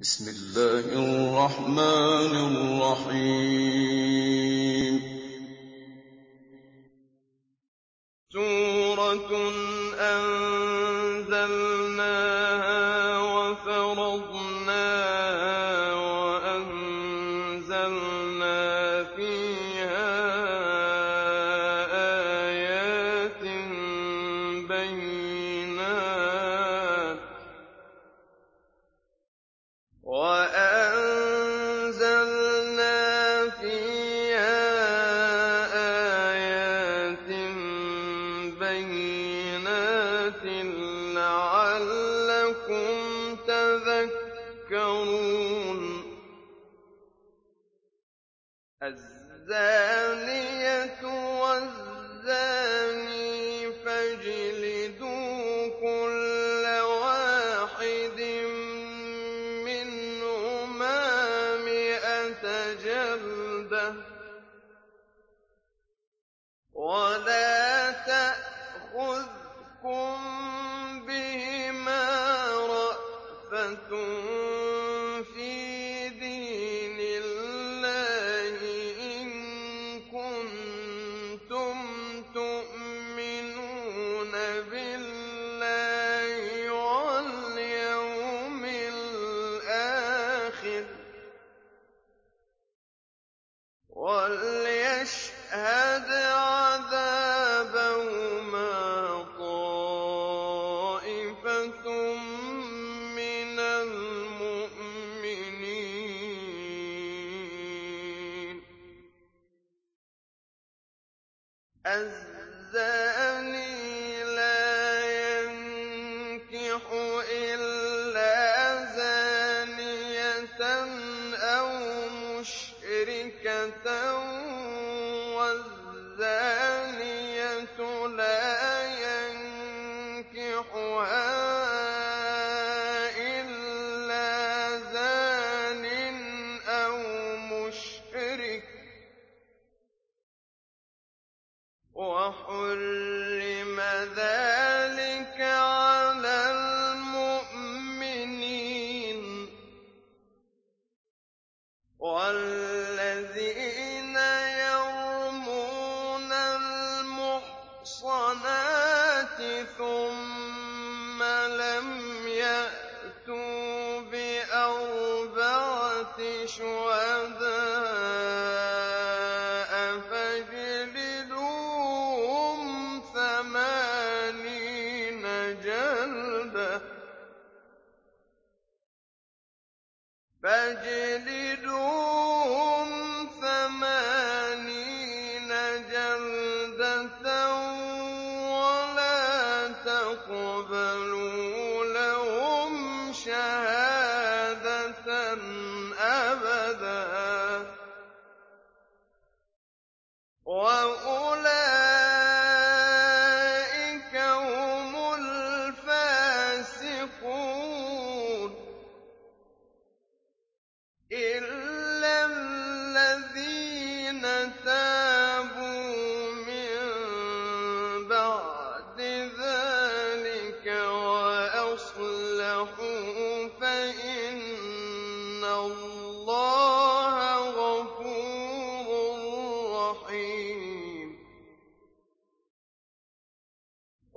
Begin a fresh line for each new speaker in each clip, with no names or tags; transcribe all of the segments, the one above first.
بِسْمِ اللَّهِ الرَّحْمَٰنِ الرَّحِيمِ.
سُورَةٌ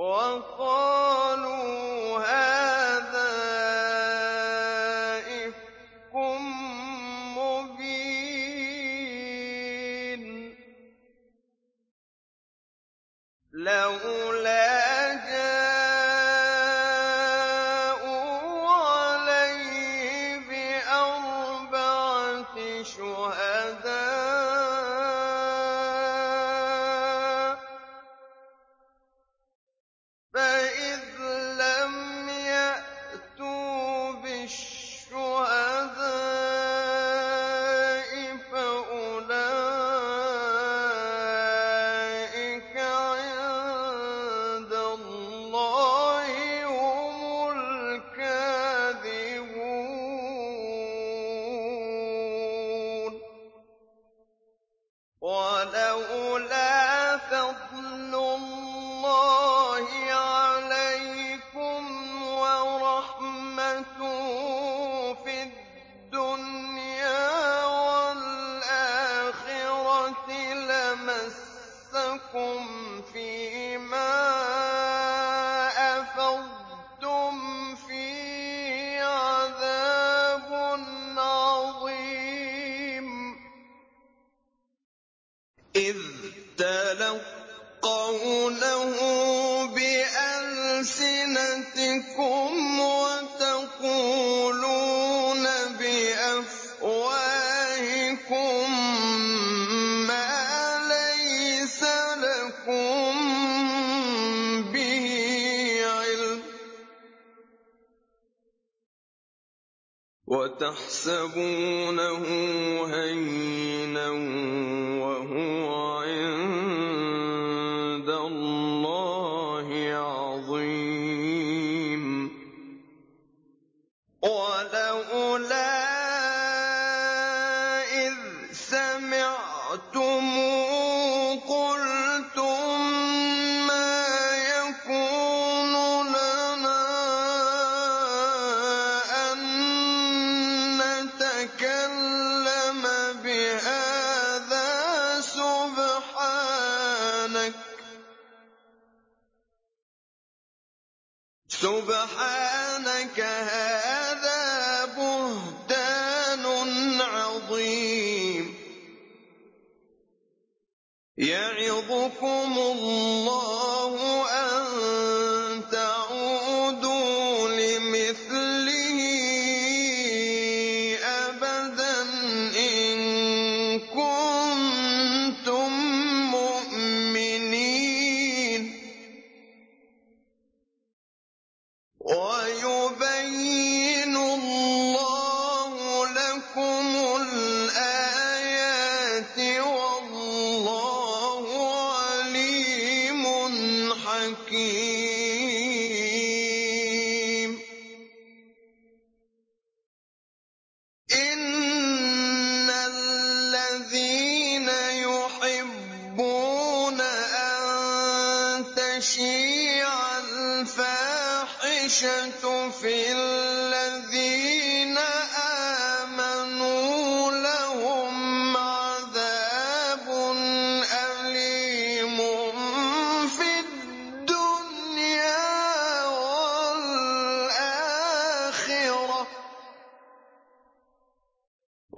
وَقَالُوا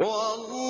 Oh,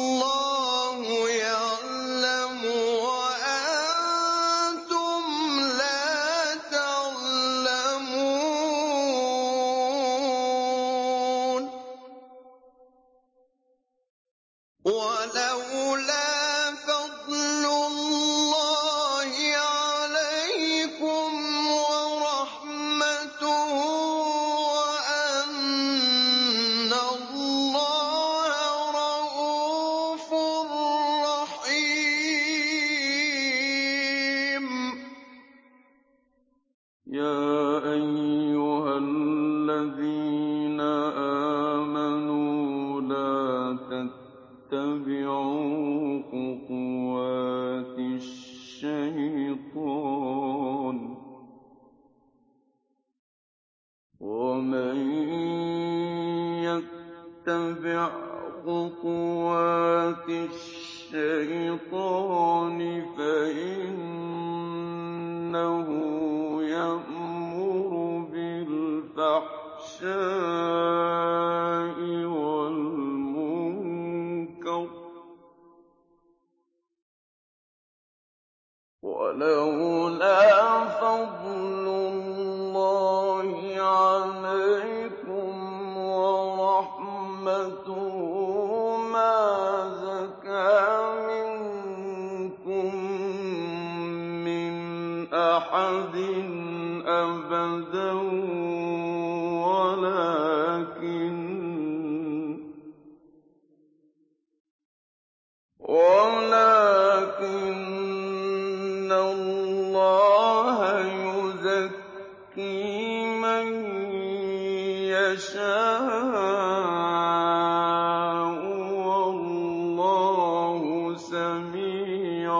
يَشَاءُ ۗ وَاللَّهُ سَمِيعٌ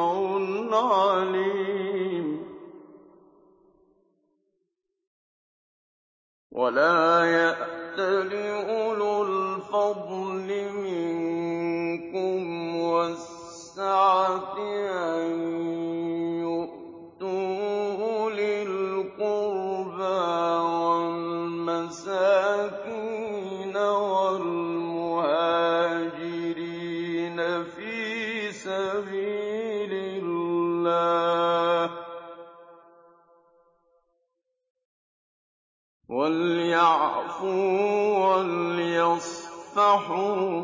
عَلِيمٌ. وَلْيَصْفَحُوا ۗ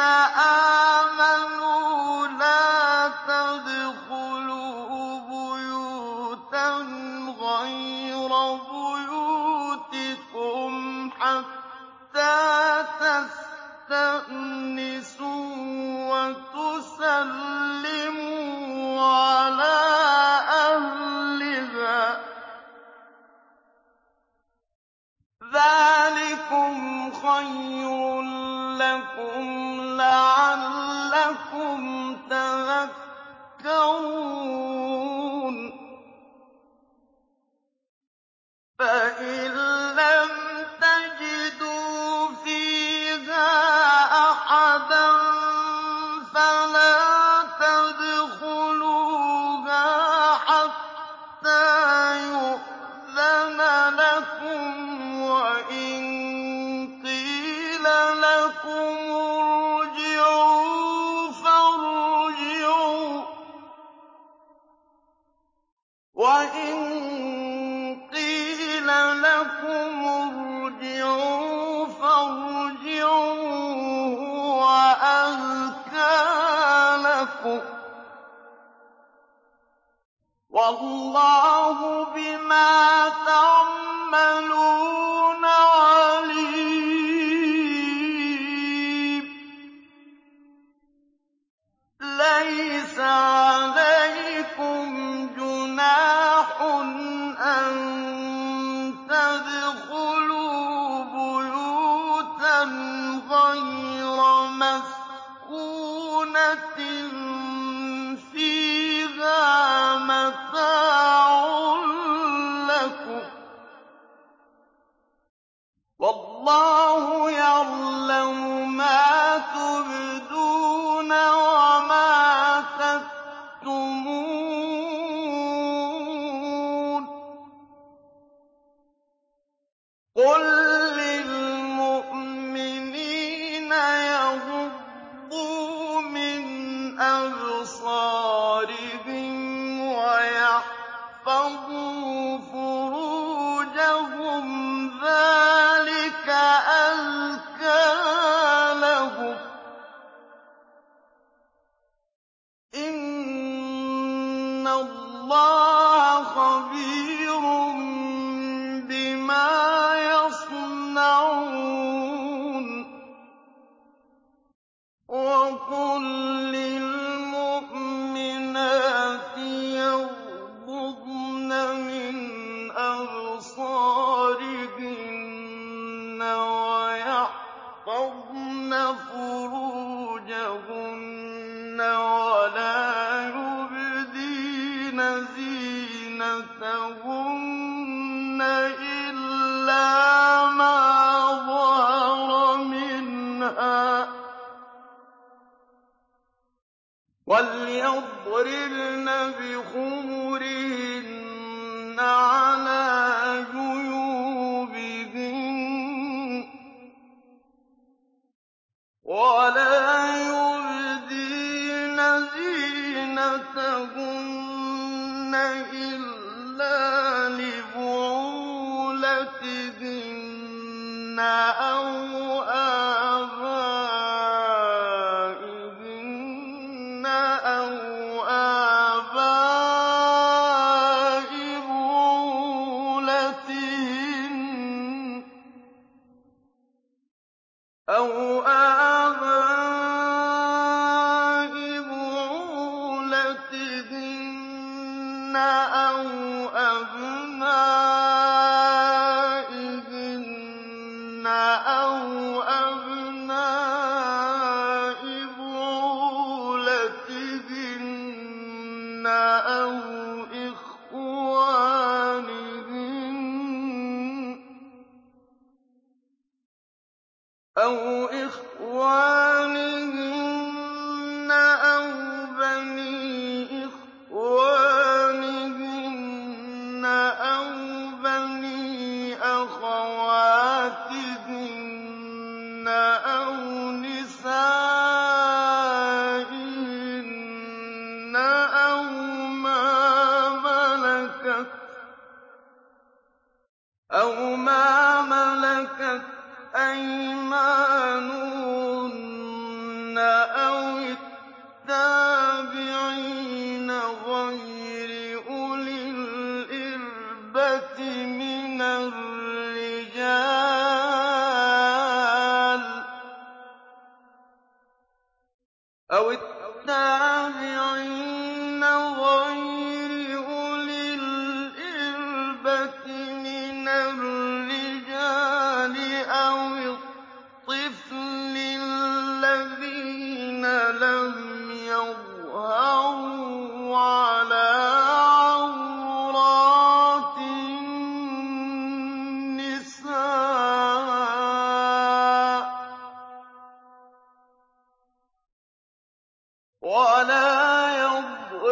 آمَنَ وَاللَّهُ بِمَا اللَّهُ أَوْ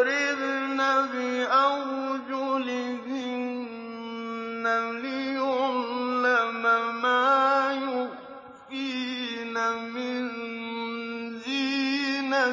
يَضْرِبْنَ بِأَرْجُلِهِنَّ لِيُعْلَمَ مَا يُخْفِينَ مِن زِينَتِهِنَّ.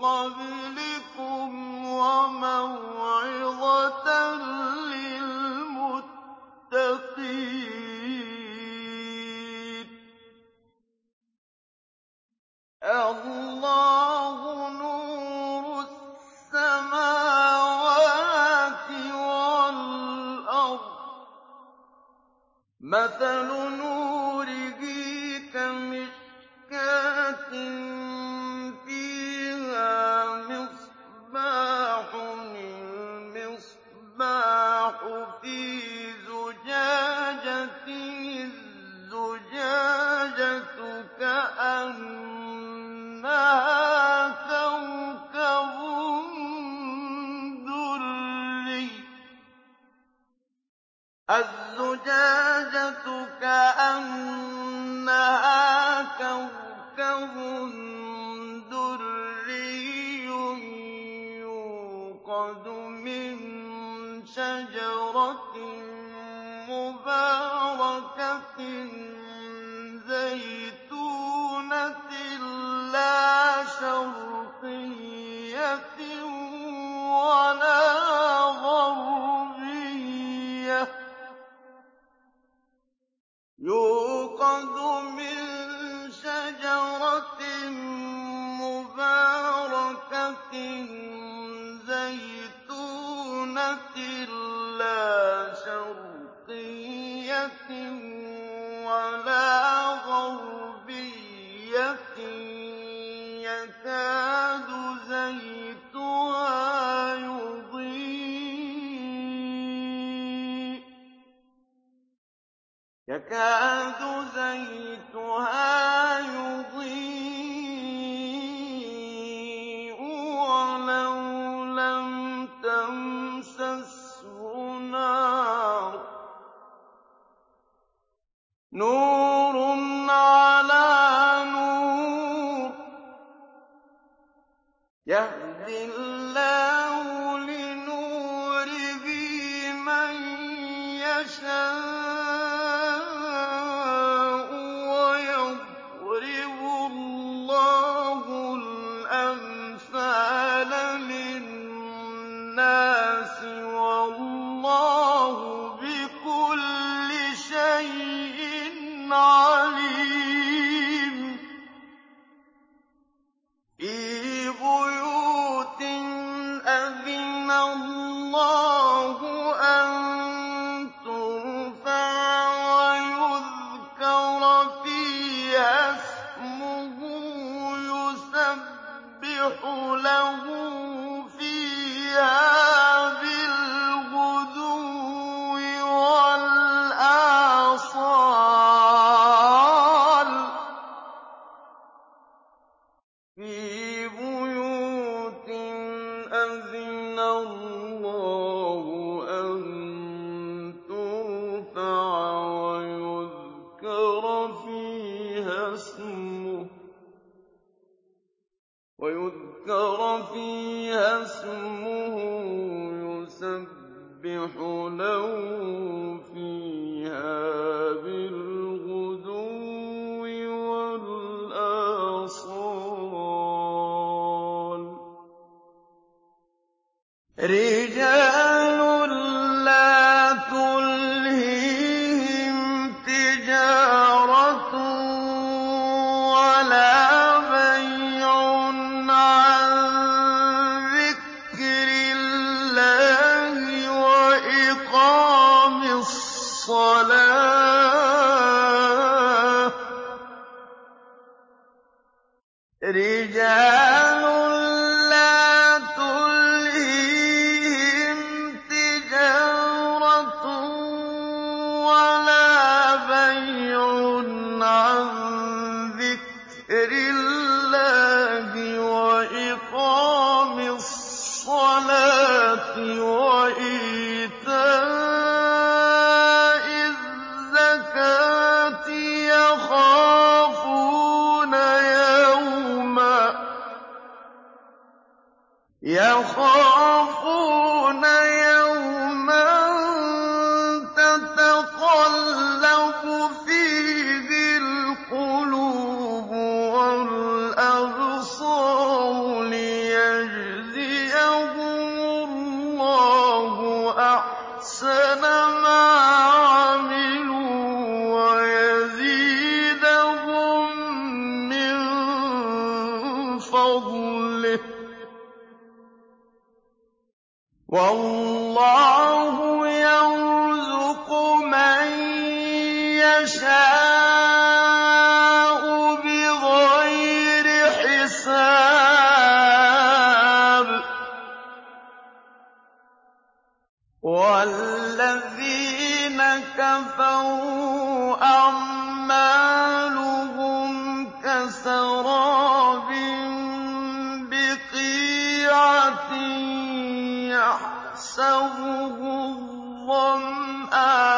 قَبْلِكُمْ يَحْسَبُهُ الظَّمْآنُ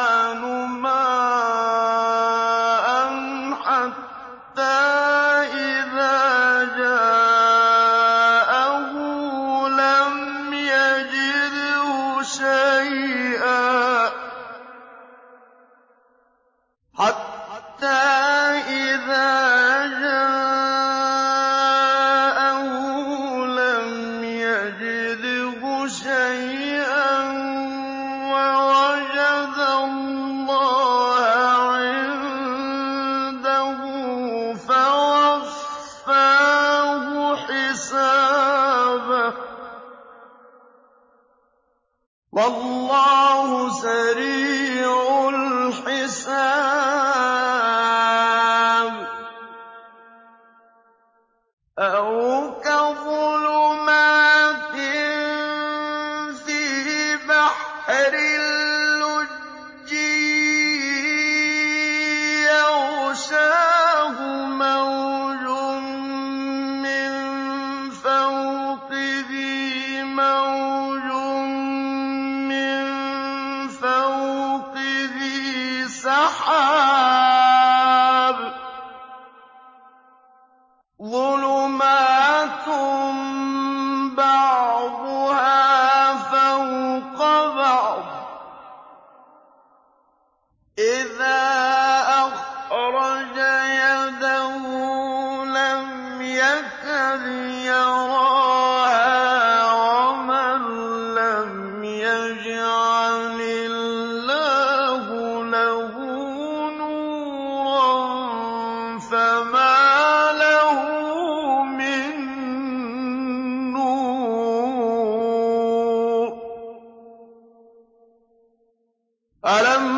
أَلَمْ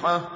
وَتَسْبِيحَهُ ۗ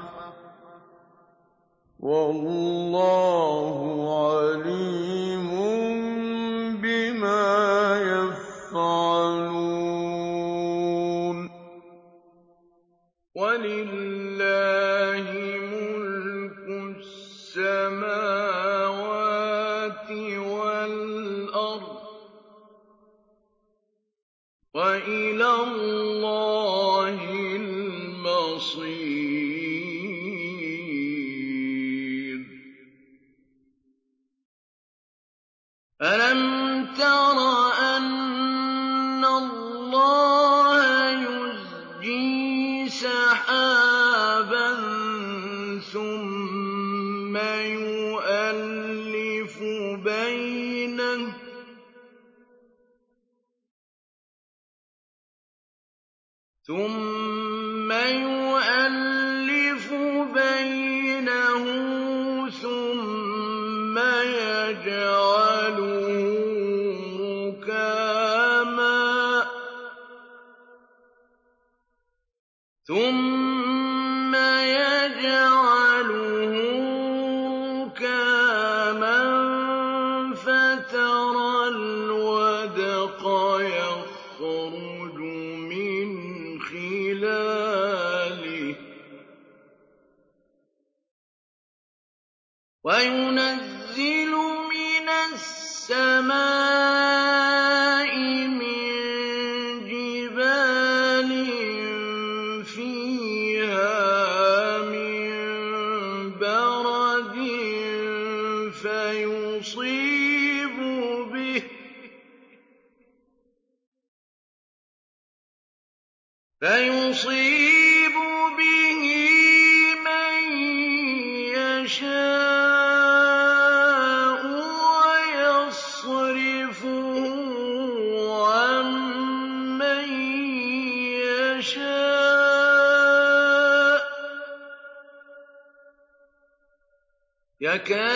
يَكَادُ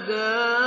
يَدَا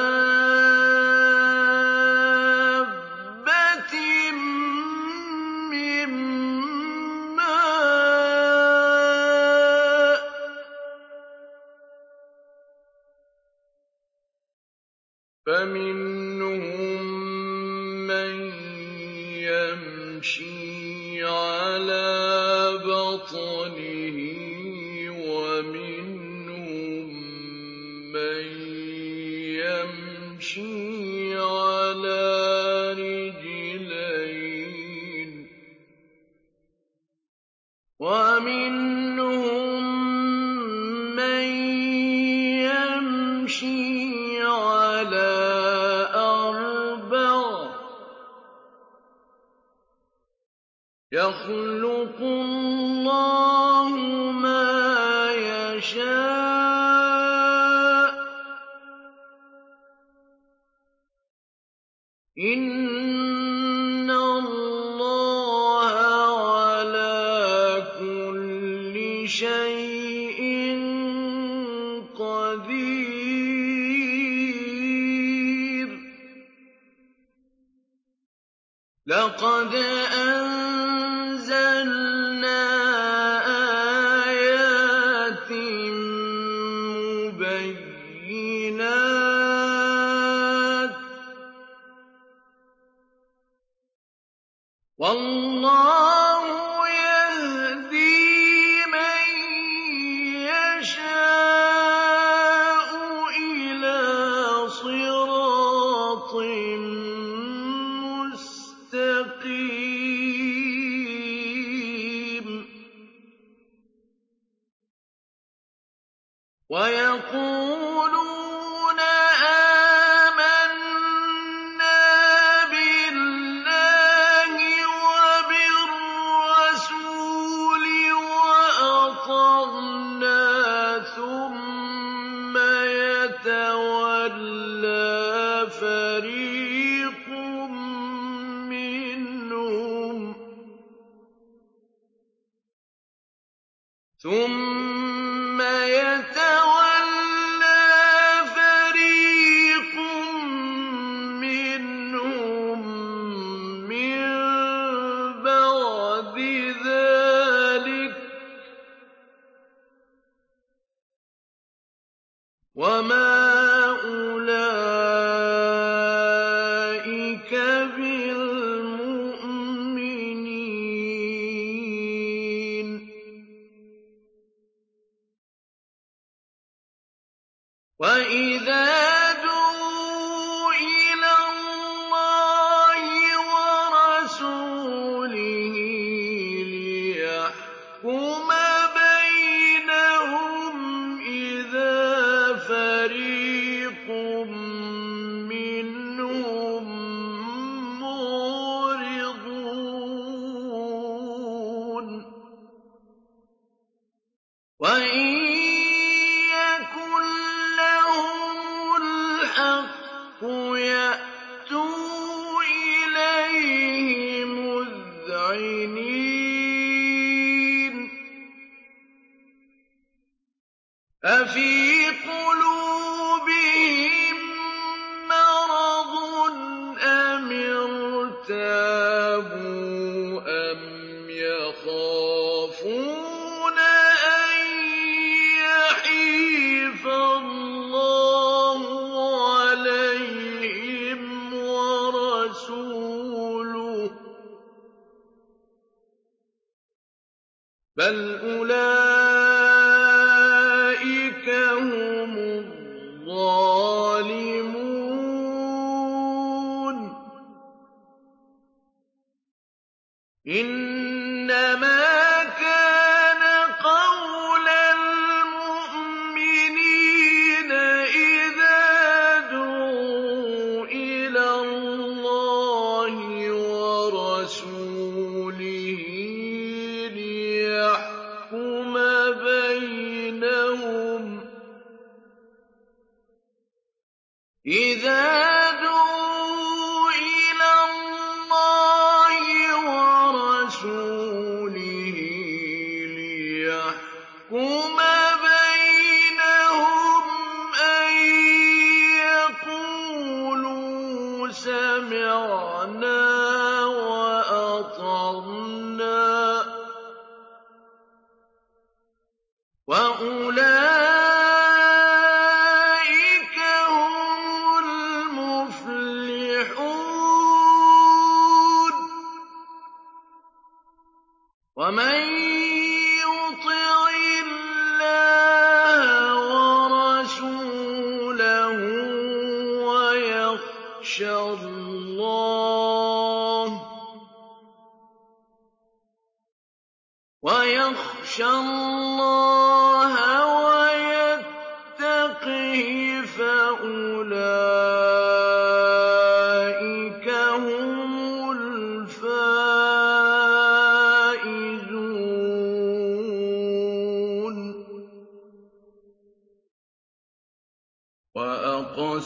وَيَقُولُ يَخَافُونَ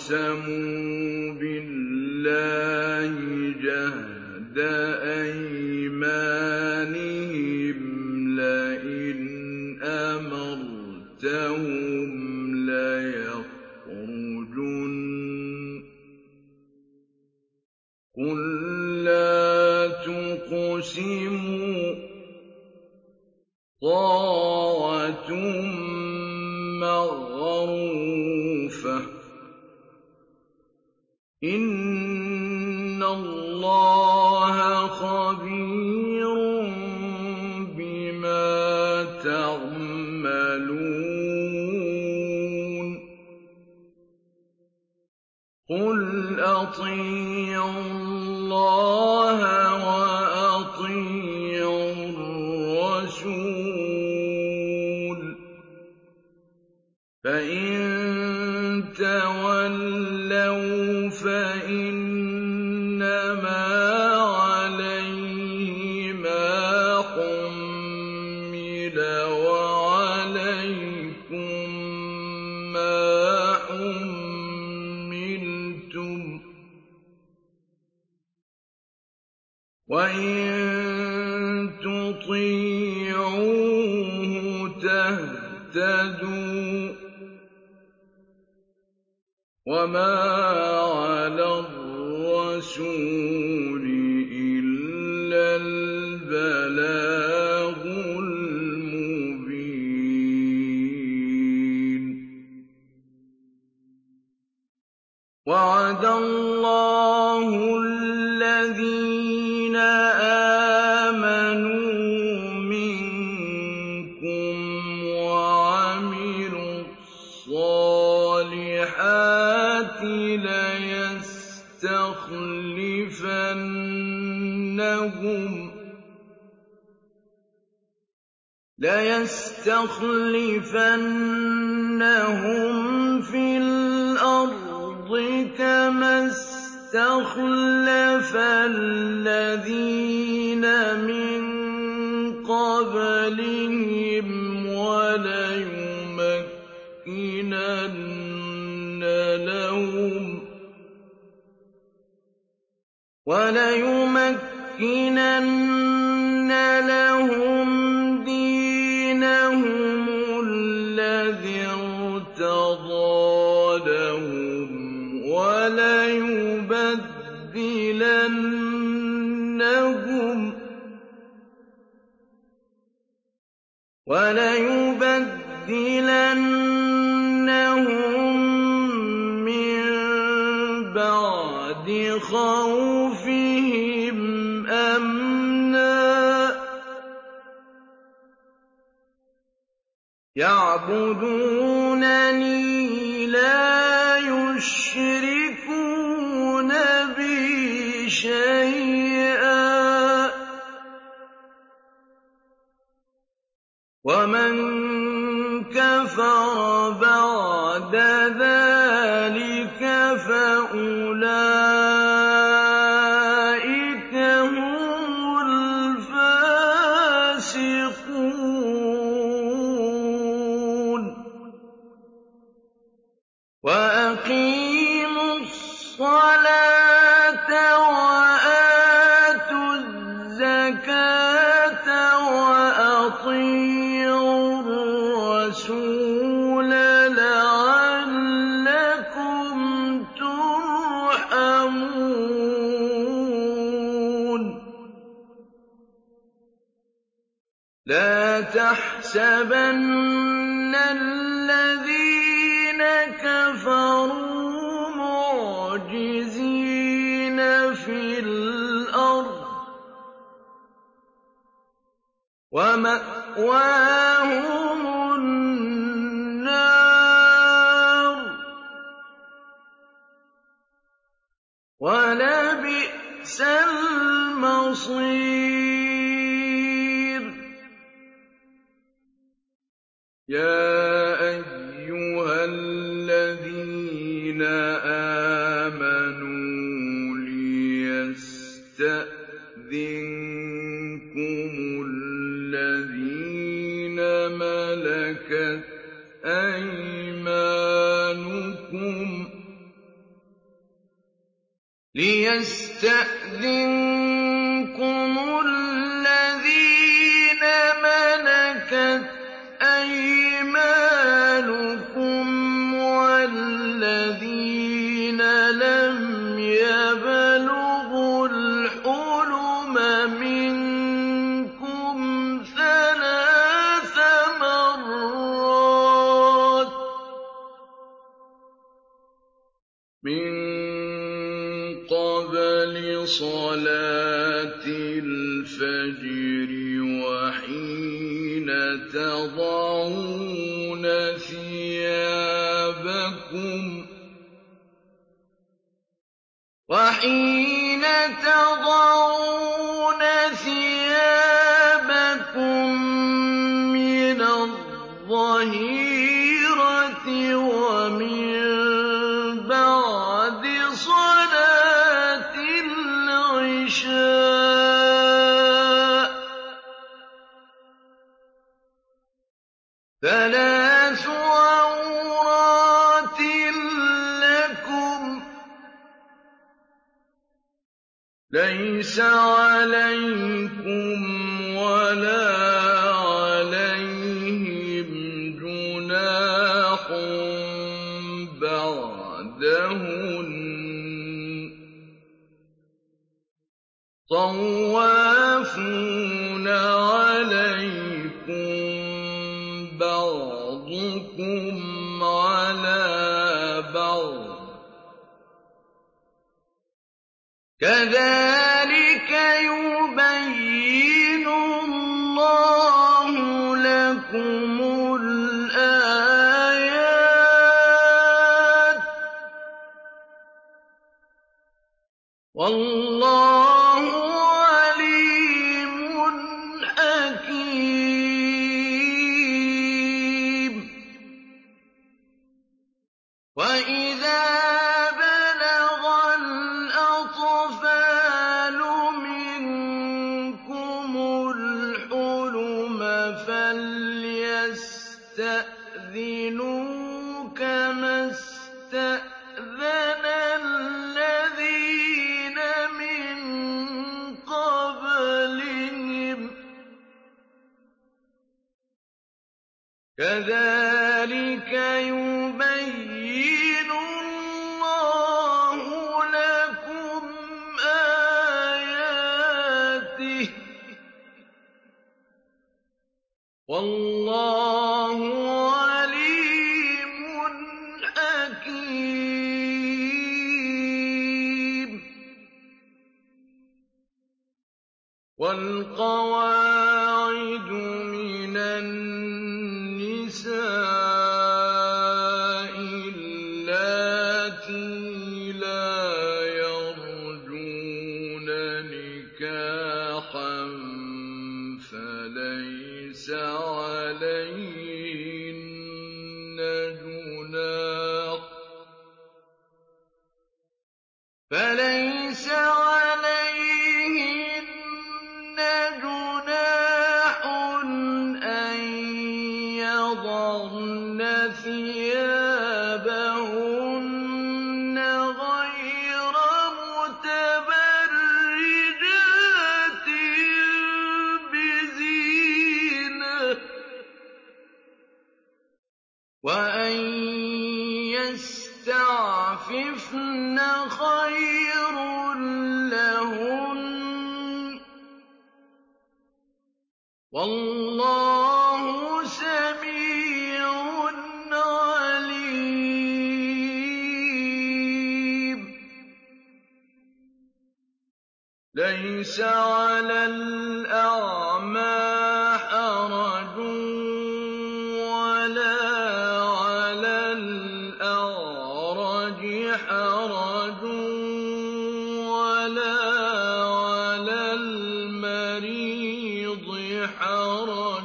وَأَقْسَمُوا وَعَدَ اللَّهُ الَّذِينَ آمَنُوا مِنكُمْ وَعَمِلُوا الصَّالِحَاتِ لَيَسْتَخْلِفَنَّهُمْ فِي كَمَا اسْتَخْلَفَ الَّذِينَ مِن قَبْلِهِمْ وَلَيُمَكِّنَنَّ لَهُمْ وَلَيُبَدِّلَنَّهُم مِّن بَعْدِ خَوْفِهِمْ أَمْنًا ۚ. يَعْبُدُونَنِي لَا يُشْرِكُونَ بِي شَيْئًا ۚ. وَمَن كَفَرَ بَعْدَ ذَٰلِكَ فَأُولَٰئِكَ هُمُ الْفَاسِقُونَ وَمَأْوَاهُمُ وَحِينَ تَضَعُونَ ثِيَابَكُم كَذَٰلِكَ كَذَٰلِكَ الْأَعْرَجِ حَرَجٌ وَلَا عَلَى الْمَرِيضِ حَرَجٌ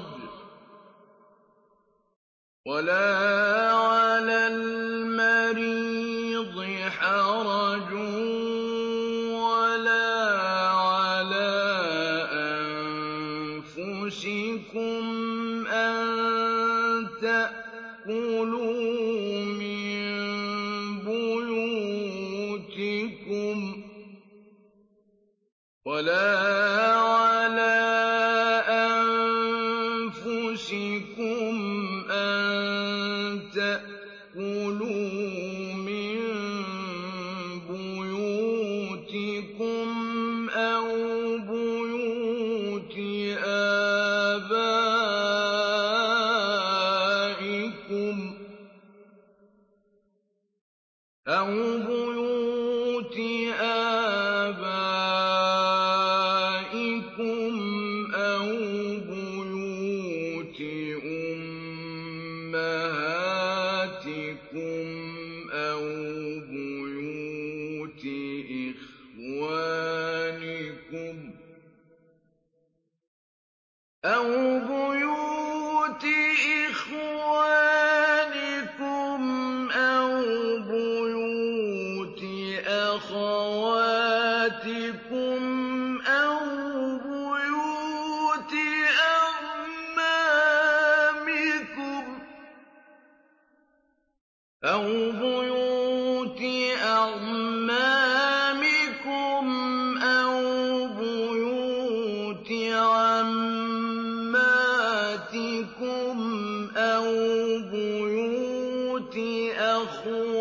do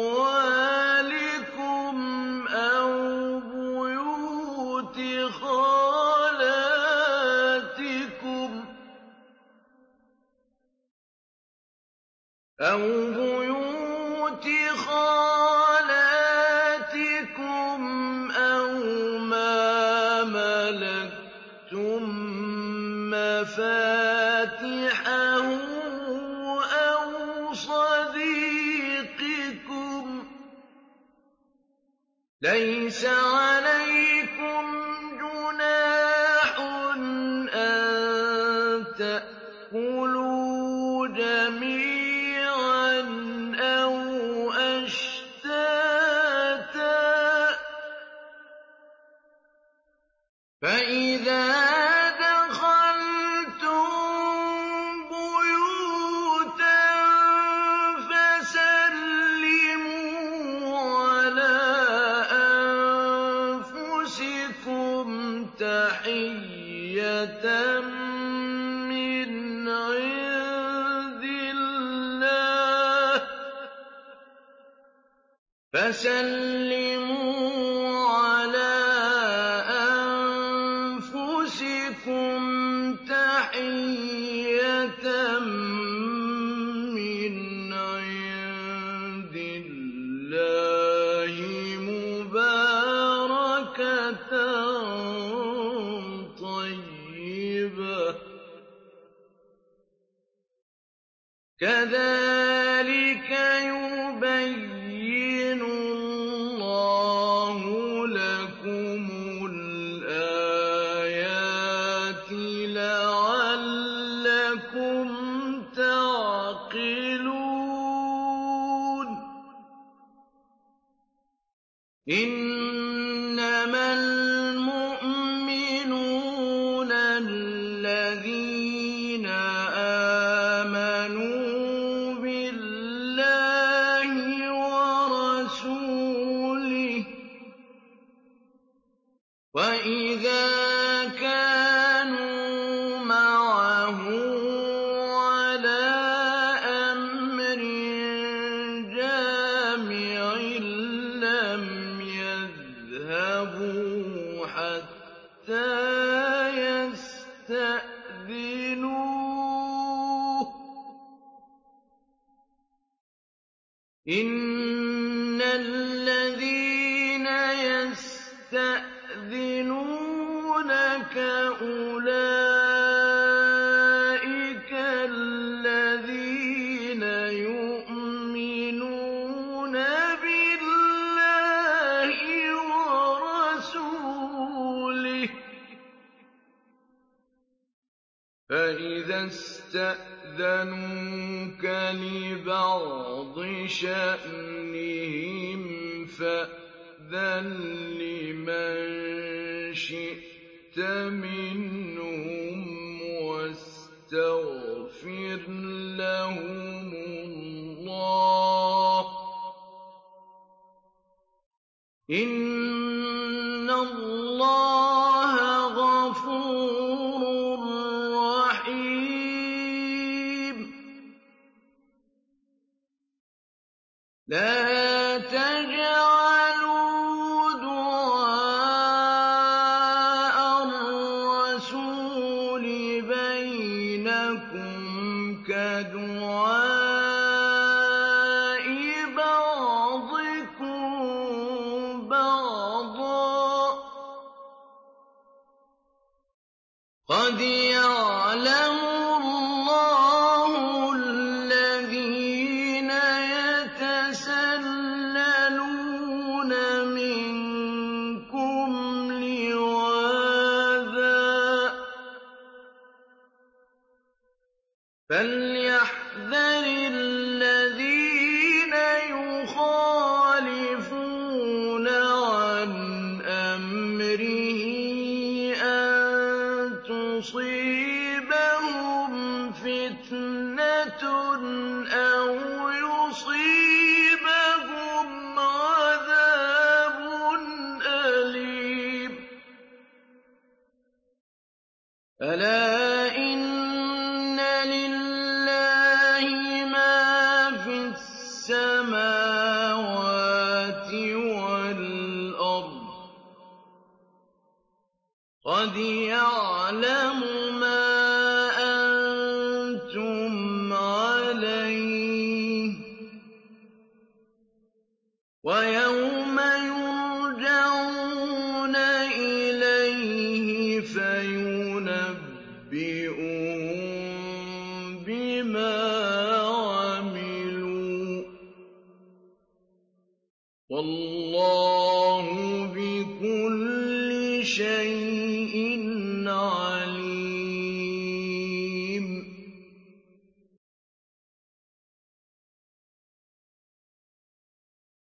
لَعَلَّكُمْ تَعْقِلُونَ لِبَعْضِ